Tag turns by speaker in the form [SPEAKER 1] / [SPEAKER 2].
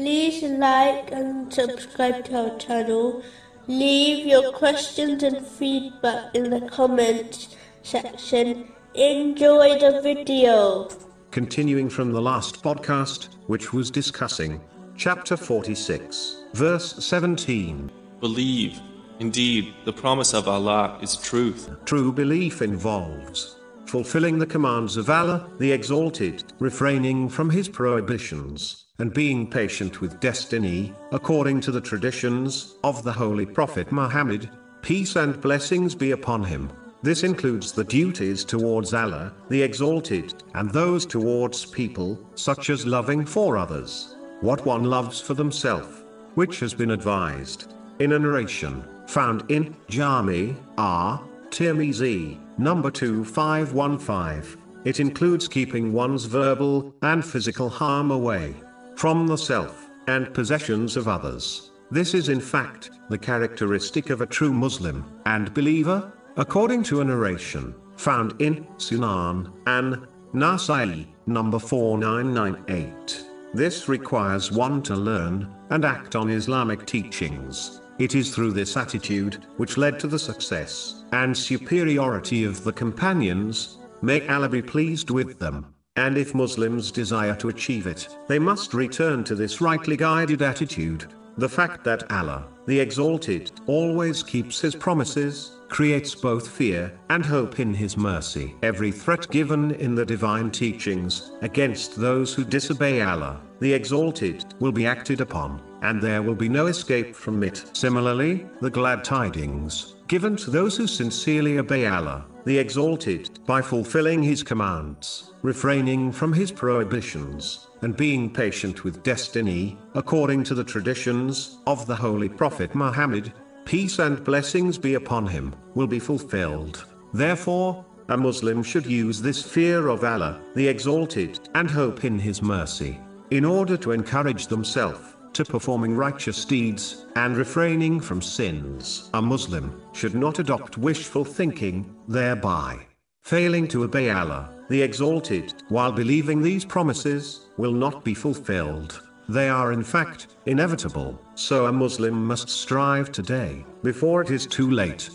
[SPEAKER 1] like and subscribe to our channel. Leave your questions and feedback in the comments section. Enjoy the video.
[SPEAKER 2] Continuing from the last podcast, which was discussing chapter 46, verse 17.
[SPEAKER 3] Believe, indeed, the promise of Allah is truth.
[SPEAKER 2] True belief involves fulfilling the commands of Allah, the Exalted, refraining from His prohibitions, and being patient with destiny, according to the traditions of the Holy Prophet Muhammad, peace and blessings be upon him. This includes the duties towards Allah, the Exalted, and those towards people, such as loving for others, what one loves for themselves, which has been advised in a narration found in Jami At Tirmizi, number 2515. It includes keeping one's verbal and physical harm away from the self and possessions of others. This is in fact the characteristic of a true Muslim and believer, according to a narration found in Sunan an Nasai, number 4998. This requires one to learn and act on Islamic teachings. It is through this attitude which led to the success and superiority of the companions. May Allah be pleased with them. And if Muslims desire to achieve it, they must return to this rightly guided attitude. The fact that Allah, the Exalted, always keeps His promises, creates both fear and hope in His mercy. Every threat given in the divine teachings against those who disobey Allah, the Exalted, will be acted upon, and there will be no escape from it. Similarly, the glad tidings given to those who sincerely obey Allah, the Exalted, by fulfilling His commands, refraining from His prohibitions, and being patient with destiny, according to the traditions of the Holy Prophet Muhammad, peace and blessings be upon him, will be fulfilled. Therefore, a Muslim should use this fear of Allah, the Exalted, and hope in His mercy, in order to encourage themselves to performing righteous deeds and refraining from sins. A Muslim should not adopt wishful thinking, thereby failing to obey Allah, the Exalted, while believing these promises will not be fulfilled. They are in fact inevitable, so a Muslim must strive today, before it is too late,